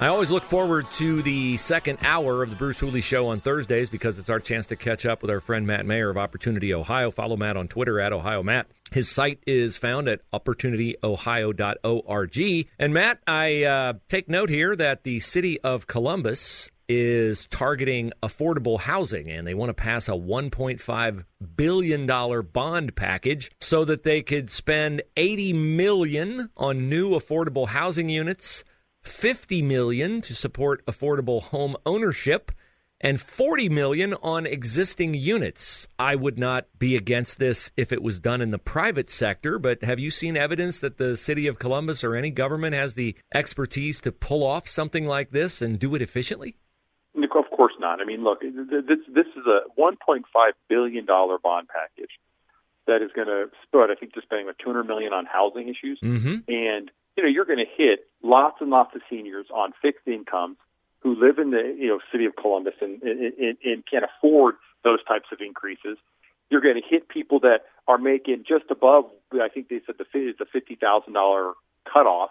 I always look forward to the second hour of the Bruce Hooley Show on Thursdays because it's our chance to catch up with our friend Matt Mayer of Opportunity Ohio. Follow Matt on Twitter at Ohio Matt. His site is found at opportunityohio.org. And Matt, I uh, take note here that the city of Columbus is targeting affordable housing and they want to pass a $1.5 billion bond package so that they could spend 80 million on new affordable housing units 50 million to support affordable home ownership and 40 million on existing units. I would not be against this if it was done in the private sector, but have you seen evidence that the city of Columbus or any government has the expertise to pull off something like this and do it efficiently? Of course not. I mean, look, this this is a 1.5 billion dollar bond package that is going to spend, I think, just spending about 200 million on housing issues, mm-hmm. and you know, you're going to hit lots and lots of seniors on fixed incomes who live in the you know city of Columbus and and, and can't afford those types of increases. You're going to hit people that are making just above. I think they said the fifty thousand dollar cutoff.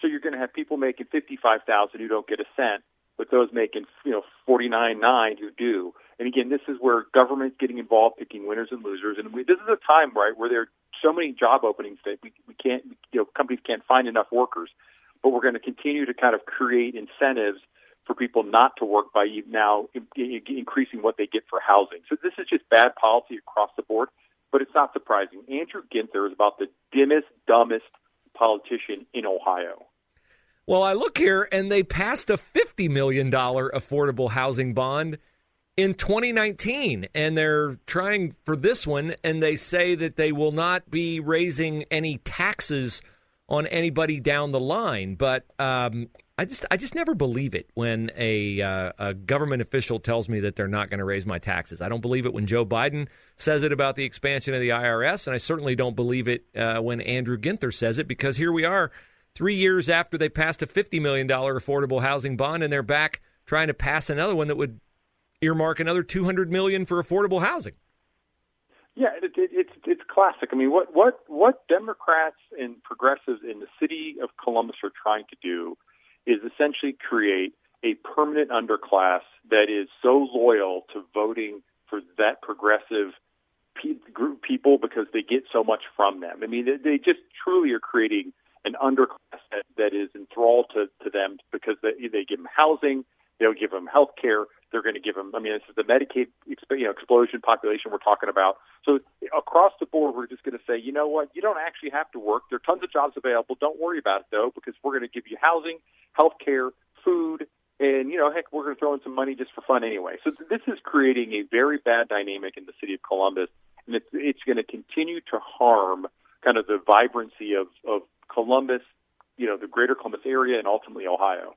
So you're going to have people making fifty five thousand who don't get a cent, but those making you know forty nine nine who do. And again, this is where government's getting involved, picking winners and losers. And we, this is a time, right, where there are so many job openings that we, we can't, you know, companies can't find enough workers. But we're going to continue to kind of create incentives for people not to work by now increasing what they get for housing. So this is just bad policy across the board, but it's not surprising. Andrew Ginther is about the dimmest, dumbest politician in Ohio. Well, I look here and they passed a $50 million affordable housing bond in 2019 and they're trying for this one and they say that they will not be raising any taxes on anybody down the line but um, I just I just never believe it when a, uh, a government official tells me that they're not going to raise my taxes. I don't believe it when Joe Biden says it about the expansion of the IRS, and I certainly don't believe it uh, when Andrew Ginther says it because here we are, three years after they passed a fifty million dollar affordable housing bond, and they're back trying to pass another one that would earmark another 200 million for affordable housing. Yeah, it, it, it's it's classic. I mean, what what what Democrats and progressives in the city of Columbus are trying to do is essentially create a permanent underclass that is so loyal to voting for that progressive group people because they get so much from them. I mean, they, they just truly are creating an underclass that, that is enthralled to, to them because they, they give them housing, they'll give them health care, they're going to give them. I mean, this is the Medicaid you know, explosion population we're talking about. So across the board, we're just going to say, you know what, you don't actually have to work. There are tons of jobs available. Don't worry about it though, because we're going to give you housing, health care, food, and you know, heck, we're going to throw in some money just for fun anyway. So this is creating a very bad dynamic in the city of Columbus, and it's it's going to continue to harm kind of the vibrancy of of Columbus, you know, the greater Columbus area, and ultimately Ohio.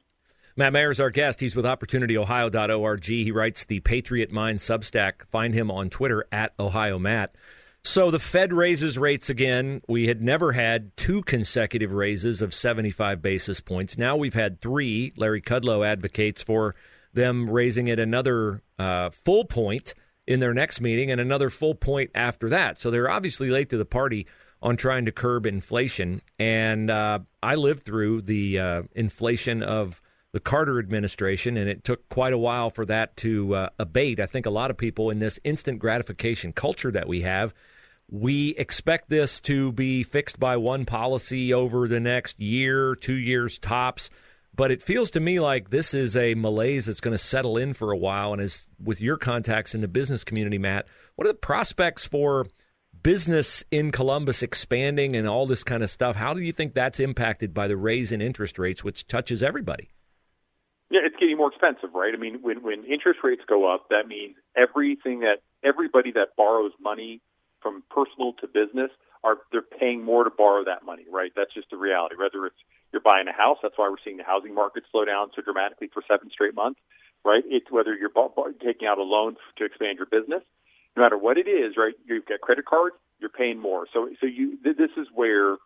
Matt Mayer is our guest. He's with OpportunityOhio.org. He writes the Patriot Mind Substack. Find him on Twitter at Ohio Matt. So the Fed raises rates again. We had never had two consecutive raises of 75 basis points. Now we've had three. Larry Kudlow advocates for them raising it another uh, full point in their next meeting and another full point after that. So they're obviously late to the party on trying to curb inflation. And uh, I lived through the uh, inflation of the Carter administration, and it took quite a while for that to uh, abate. I think a lot of people in this instant gratification culture that we have, we expect this to be fixed by one policy over the next year, two years tops. But it feels to me like this is a malaise that's going to settle in for a while. And as with your contacts in the business community, Matt, what are the prospects for business in Columbus expanding and all this kind of stuff. How do you think that's impacted by the raise in interest rates, which touches everybody? Yeah, it's getting more expensive, right? I mean, when when interest rates go up, that means everything that everybody that borrows money from personal to business are they're paying more to borrow that money, right? That's just the reality. Whether it's you're buying a house, that's why we're seeing the housing market slow down so dramatically for seven straight months, right? It's whether you're taking out a loan to expand your business, no matter what it is, right? You've got credit cards, you're paying more. So so you this is where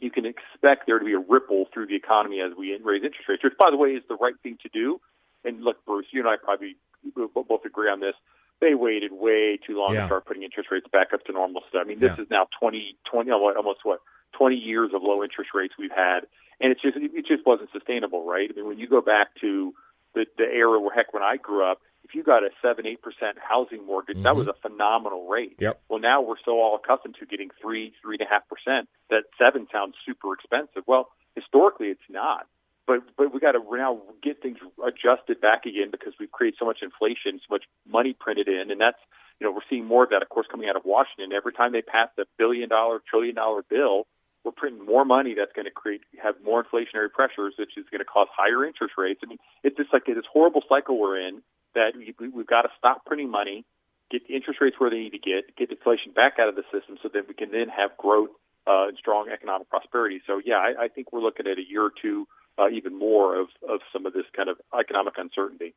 you can expect there to be a ripple through the economy as we raise interest rates, which, by the way, is the right thing to do. And look, Bruce, you and I probably both agree on this. They waited way too long Yeah. to start putting interest rates back up to normal. So, I mean, this Yeah. is now 20, 20, almost what, 20 years of low interest rates we've had. And it's just, it just wasn't sustainable, right? I mean, when you go back to the, the era where, heck, when I grew up, got a 7 8% housing mortgage, that mm-hmm. was a phenomenal rate. Yep. Well, now we're so all accustomed to getting 3, 3.5%, that 7 sounds super expensive. Well, historically, it's not. But but we got to now get things adjusted back again because we've created so much inflation, so much money printed in, and that's you know we're seeing more of that, of course, coming out of Washington. Every time they pass a billion dollar, trillion dollar bill, we're printing more money that's going to create have more inflationary pressures, which is going to cause higher interest rates. I mean, it's just like this horrible cycle we're in that we, we've got to stop printing money, get the interest rates where they need to get, get inflation back out of the system, so that we can then have growth uh, and strong economic prosperity. So yeah, I, I think we're looking at a year or two, uh, even more of of some of this kind of economic uncertainty.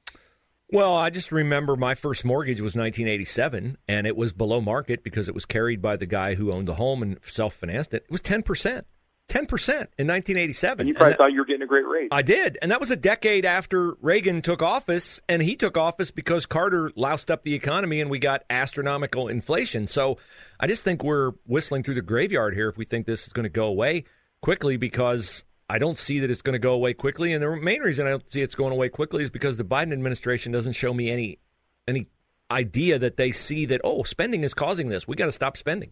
Well, I just remember my first mortgage was 1987, and it was below market because it was carried by the guy who owned the home and self financed it. It was 10 percent, 10 percent in 1987. And you And probably that- thought you were getting a great rate. I did, and that was a decade after Reagan took office, and he took office because Carter loused up the economy, and we got astronomical inflation. So, I just think we're whistling through the graveyard here if we think this is going to go away quickly, because I don't see that it's going to go away quickly, and the main reason I don't see it's going away quickly is because the Biden administration doesn't show me any any idea that they see that oh, spending is causing this. We got to stop spending.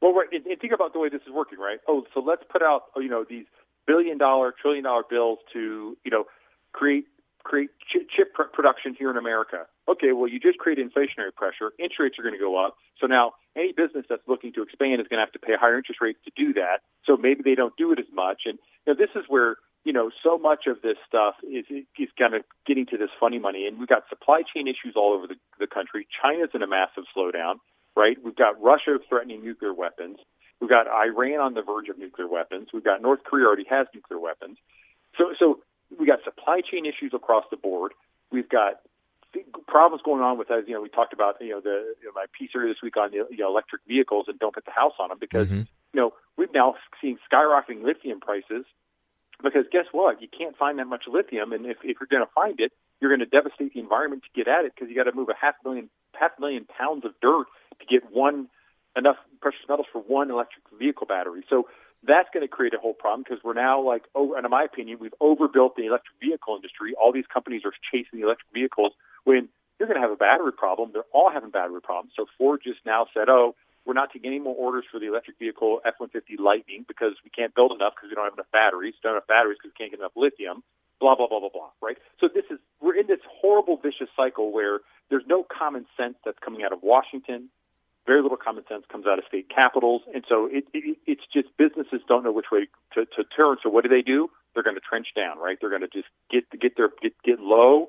Well, right, and, and think about the way this is working, right? Oh, so let's put out you know these billion dollar, trillion dollar bills to you know create create chip, chip pr- production here in America. Okay, well you just create inflationary pressure. Interest rates are going to go up. So now any business that's looking to expand is going to have to pay higher interest rates to do that. So maybe they don't do it as much. And you know this is where you know so much of this stuff is is kind of getting to this funny money. And we've got supply chain issues all over the, the country. China's in a massive slowdown right? We've got Russia threatening nuclear weapons. We've got Iran on the verge of nuclear weapons. We've got North Korea already has nuclear weapons. So, so we got supply chain issues across the board. We've got problems going on with, as you know, we talked about, you know, the you know, my piece earlier this week on the you know, electric vehicles and don't put the house on them because Mhm. you know we've now seen skyrocketing lithium prices because guess what? You can't find that much lithium, and if, if you're going to find it, you're going to devastate the environment to get at it because you got to move a half million half million pounds of dirt to get one enough precious metals for one electric vehicle battery. So that's going to create a whole problem because we're now like, oh, and in my opinion, we've overbuilt the electric vehicle industry. All these companies are chasing the electric vehicles when you're going to have a battery problem. They're all having battery problems. So Ford just now said, oh, we're not taking any more orders for the electric vehicle F-150 Lightning because we can't build enough because we don't have enough batteries. Don't have enough batteries because we can't get enough lithium. Blah blah blah blah blah. Right. So this is we're in this horrible vicious cycle where there's no common sense that's coming out of Washington. Very little common sense comes out of state capitals, and so it, it, it's just businesses don't know which way to, to turn. So what do they do? They're going to trench down, right? They're going to just get get their get get low,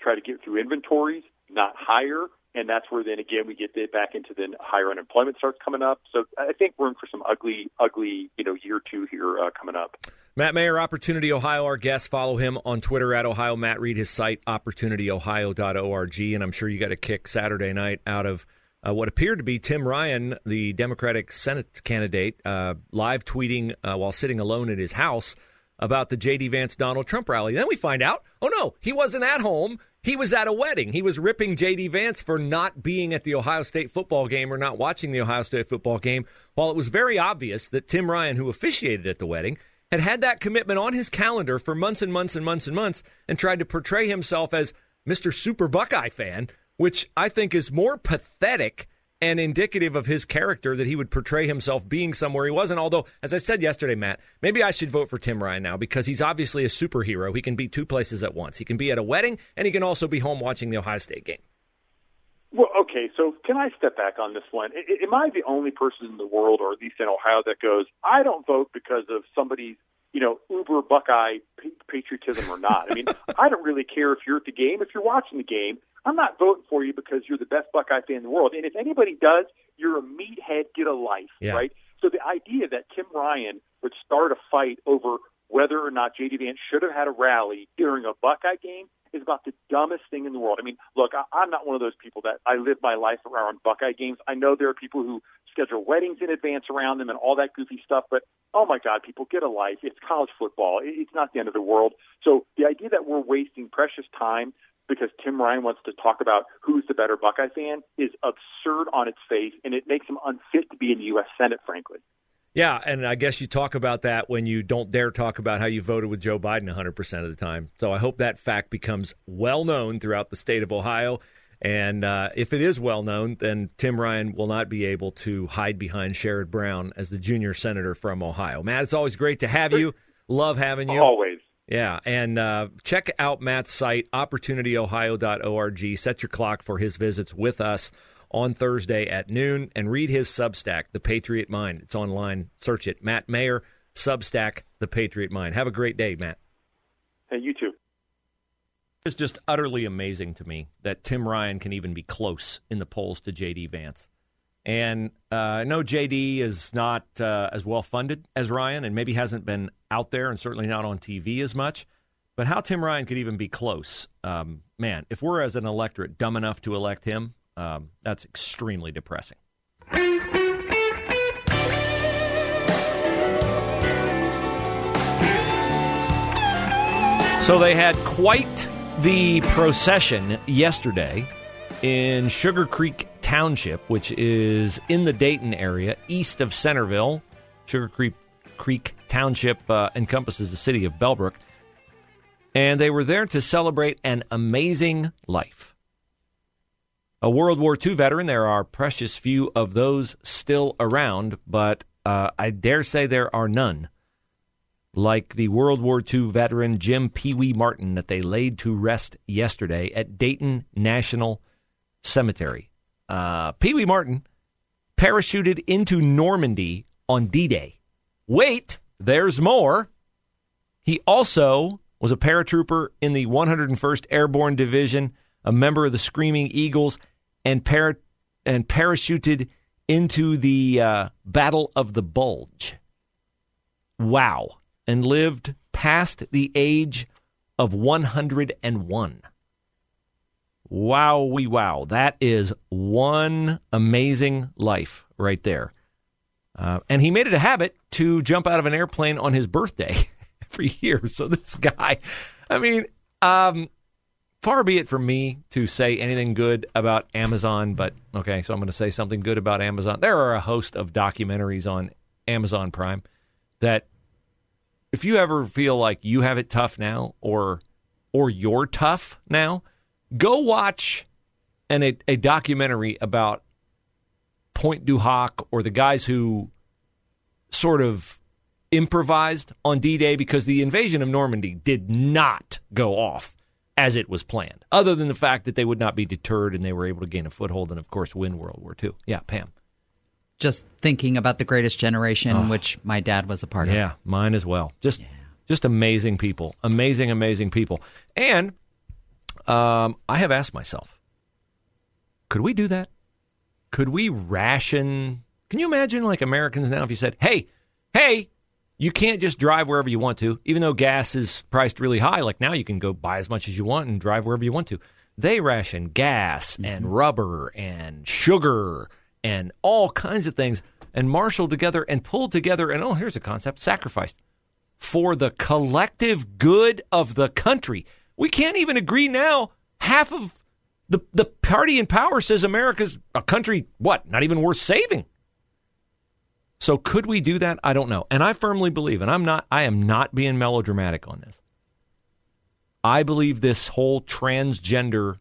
try to get through inventories, not higher, and that's where then again we get back into then higher unemployment starts coming up. So I think we're in for some ugly, ugly, you know, year two here uh, coming up. Matt Mayer, Opportunity Ohio, our guest. Follow him on Twitter at Ohio Matt. Read his site, opportunityohio.org. And I'm sure you got a kick Saturday night out of uh, what appeared to be Tim Ryan, the Democratic Senate candidate, uh, live tweeting uh, while sitting alone at his house about the J.D. Vance Donald Trump rally. Then we find out, oh no, he wasn't at home. He was at a wedding. He was ripping J.D. Vance for not being at the Ohio State football game or not watching the Ohio State football game, while it was very obvious that Tim Ryan, who officiated at the wedding, had had that commitment on his calendar for months and months and months and months and tried to portray himself as Mr. Super Buckeye fan, which I think is more pathetic and indicative of his character that he would portray himself being somewhere he wasn't. Although, as I said yesterday, Matt, maybe I should vote for Tim Ryan now because he's obviously a superhero. He can be two places at once. He can be at a wedding and he can also be home watching the Ohio State game. Well, Okay, so can I step back on this one? Am I the only person in the world, or at least in Ohio, that goes, I don't vote because of somebody's, you know, uber Buckeye patriotism or not? I mean, I don't really care if you're at the game. If you're watching the game, I'm not voting for you because you're the best Buckeye fan in the world. And if anybody does, you're a meathead, get a life, yeah. right? So the idea that Tim Ryan would start a fight over whether or not J.D. Vance should have had a rally during a Buckeye game is about the dumbest thing in the world. I mean, look, I, I'm not one of those people that I live my life around Buckeye games. I know there are people who schedule weddings in advance around them and all that goofy stuff, but oh my God, people get a life. It's college football. It's not the end of the world. So the idea that we're wasting precious time because Tim Ryan wants to talk about who's the better Buckeye fan is absurd on its face, and it makes him unfit to be in the U.S. Senate, frankly. Yeah, and I guess you talk about that when you don't dare talk about how you voted with Joe Biden 100% of the time. So I hope that fact becomes well known throughout the state of Ohio. And uh, if it is well known, then Tim Ryan will not be able to hide behind Sherrod Brown as the junior senator from Ohio. Matt, it's always great to have you. Love having you. Always. Yeah, and uh, check out Matt's site, opportunityohio.org. Set your clock for his visits with us on Thursday at noon and read his Substack, The Patriot Mind. It's online. Search it. Matt Mayer, Substack, The Patriot Mind. Have a great day, Matt. Hey, you too. It's just utterly amazing to me that Tim Ryan can even be close in the polls to J.D. Vance. And uh, I know JD is not uh, as well funded as Ryan and maybe hasn't been out there and certainly not on TV as much. But how Tim Ryan could even be close, um, man, if we're as an electorate dumb enough to elect him, um, that's extremely depressing. So they had quite the procession yesterday in Sugar Creek Township, which is in the Dayton area, east of Centerville. Sugar Creek, Creek Township uh, encompasses the city of Bellbrook. And they were there to celebrate an amazing life a World War II veteran. There are precious few of those still around, but uh, I dare say there are none like the World War II veteran Jim Pee Wee Martin that they laid to rest yesterday at Dayton National Cemetery. Uh, Pee Wee Martin parachuted into Normandy on D Day. Wait, there's more. He also was a paratrooper in the 101st Airborne Division a member of the Screaming Eagles, and, para- and parachuted into the uh, Battle of the Bulge. Wow. And lived past the age of 101. Wow, we wow. That is one amazing life right there. Uh, and he made it a habit to jump out of an airplane on his birthday every year. So this guy, I mean, um, far be it from me to say anything good about Amazon, but okay, so I'm going to say something good about Amazon. There are a host of documentaries on Amazon Prime that if you ever feel like you have it tough now or or you're tough now, go watch an, a, a documentary about Pointe du Hoc or the guys who sort of improvised on D-Day because the invasion of Normandy did not go off as it was planned, other than the fact that they would not be deterred and they were able to gain a foothold and, of course, win World War II. Yeah, Pam. Just thinking about the greatest generation, oh. which my dad was a part yeah, of. Yeah, mine as well. Just, yeah. just amazing people, amazing, amazing people. And um, I have asked myself, could we do that? Could we ration? Can you imagine, like Americans now, if you said, "Hey, hey, you can't just drive wherever you want to, even though gas is priced really high. Like now, you can go buy as much as you want and drive wherever you want to. They ration gas mm-hmm. and rubber and sugar and all kinds of things and marshal together and pull together. And oh, here's a concept sacrifice for the collective good of the country. We can't even agree now. Half of the, the party in power says America's a country, what, not even worth saving. So could we do that? I don't know. And I firmly believe, and I'm not I am not being melodramatic on this. I believe this whole transgender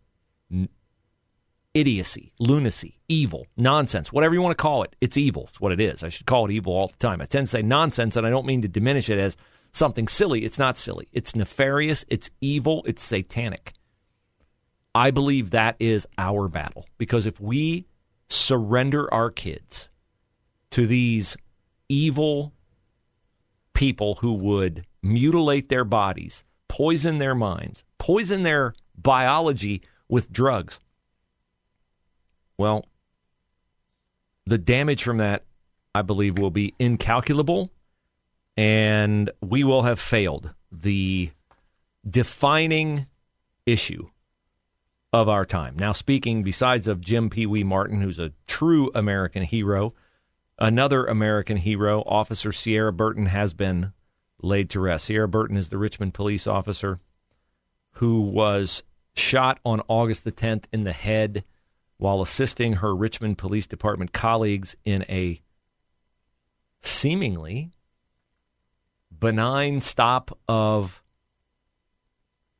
idiocy, lunacy, evil, nonsense, whatever you want to call it, it's evil. It's what it is. I should call it evil all the time. I tend to say nonsense, and I don't mean to diminish it as something silly. It's not silly. It's nefarious, it's evil, it's satanic. I believe that is our battle because if we surrender our kids to these evil people who would mutilate their bodies, poison their minds, poison their biology with drugs, well, the damage from that, I believe, will be incalculable, and we will have failed the defining issue of our time. Now, speaking besides of Jim Pee Wee Martin, who's a true American hero, another American hero, Officer Seara Burton, has been laid to rest. Seara Burton is the Richmond police officer who was shot on August the 10th in the head while assisting her Richmond Police Department colleagues in a seemingly benign stop of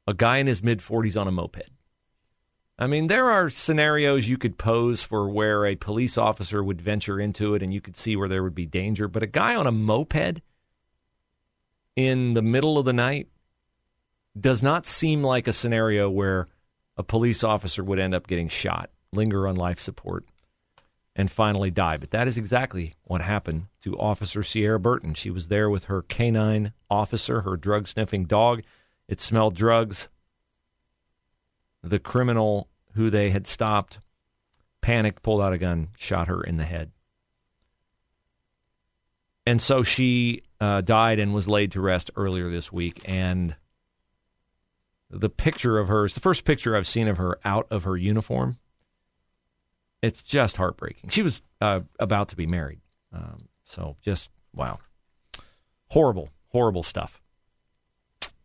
a guy in his mid 40s on a moped. I mean, there are scenarios you could pose for where a police officer would venture into it and you could see where there would be danger, but a guy on a moped in the middle of the night does not seem like a scenario where a police officer would end up getting shot, linger on life support, and finally die. But that is exactly what happened to Officer Seara Burton. She was there with her canine officer, her drug sniffing dog. It smelled drugs. The criminal who they had stopped panicked, pulled out a gun, shot her in the head. And so she uh, died and was laid to rest earlier this week. And the picture of her is the first picture I've seen of her out of her uniform. It's just heartbreaking. She was uh, about to be married. Um, so just, wow. Horrible, horrible stuff.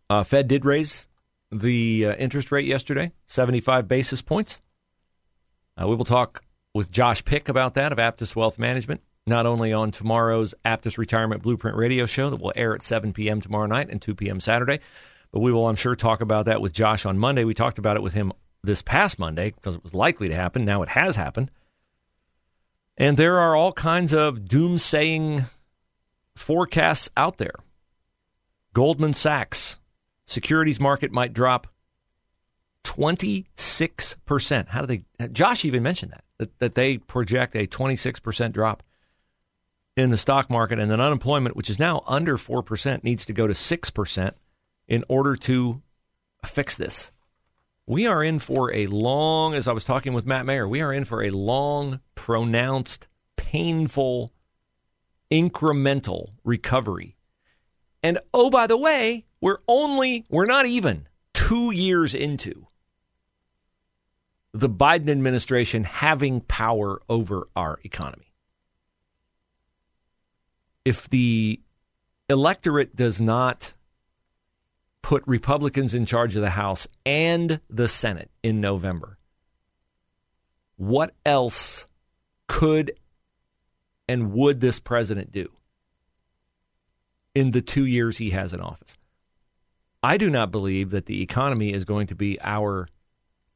Uh, Fed did raise the uh, interest rate yesterday, 75 basis points. Uh, we will talk with Josh Pick about that of Aptus Wealth Management, not only on tomorrow's Aptus Retirement Blueprint radio show that will air at 7 p.m. tomorrow night and 2 p.m. Saturday, but we will, I'm sure, talk about that with Josh on Monday. We talked about it with him this past Monday because it was likely to happen. Now it has happened. And there are all kinds of doomsaying forecasts out there. Goldman Sachs securities market might drop 26%. How do they Josh even mentioned that that, that they project a 26% drop in the stock market and then unemployment which is now under 4% needs to go to 6% in order to fix this. We are in for a long, as I was talking with Matt Mayer, we are in for a long, pronounced, painful, incremental recovery. And oh, by the way, we're only, we're not even two years into the Biden administration having power over our economy. If the electorate does not put Republicans in charge of the House and the Senate in November, what else could and would this president do in the two years he has in office? I do not believe that the economy is going to be our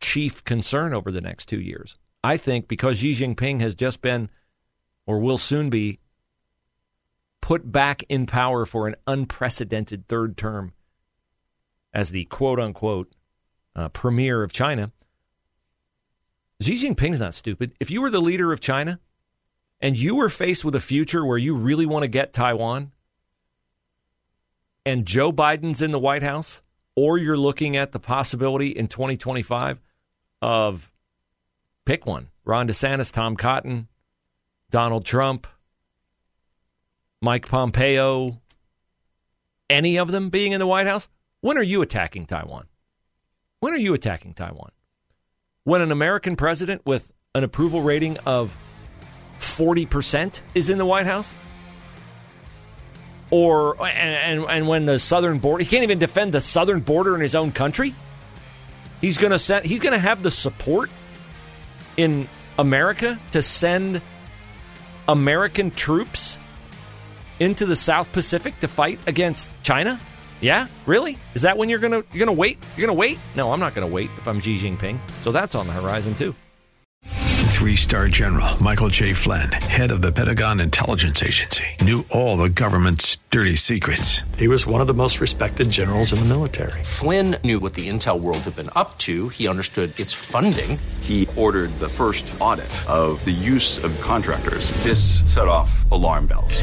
chief concern over the next two years. I think because Xi Jinping has just been, or will soon be, put back in power for an unprecedented third term, as the quote unquote uh, premier of China, Xi Jinping's not stupid. If you were the leader of China and you were faced with a future where you really want to get Taiwan, and Joe Biden's in the White House, or you're looking at the possibility in 2025 of pick one Ron DeSantis, Tom Cotton, Donald Trump, Mike Pompeo, any of them being in the White House, when are you attacking Taiwan? When are you attacking Taiwan? When an American president with an approval rating of 40% is in the White House? Or and, and, and when the southern border he can't even defend the southern border in his own country? He's to send he's to have the support in America to send American troops into the South Pacific to fight against China? Yeah, really? Is that when you're gonna you're gonna wait? You're gonna wait? No, I'm not gonna wait if I'm Xi Jinping. So that's on the horizon too. Three star general Michael J. Flynn, head of the Pentagon Intelligence Agency, knew all the government's dirty secrets. He was one of the most respected generals in the military. Flynn knew what the intel world had been up to. He understood its funding. He ordered the first audit of the use of contractors. This set off alarm bells.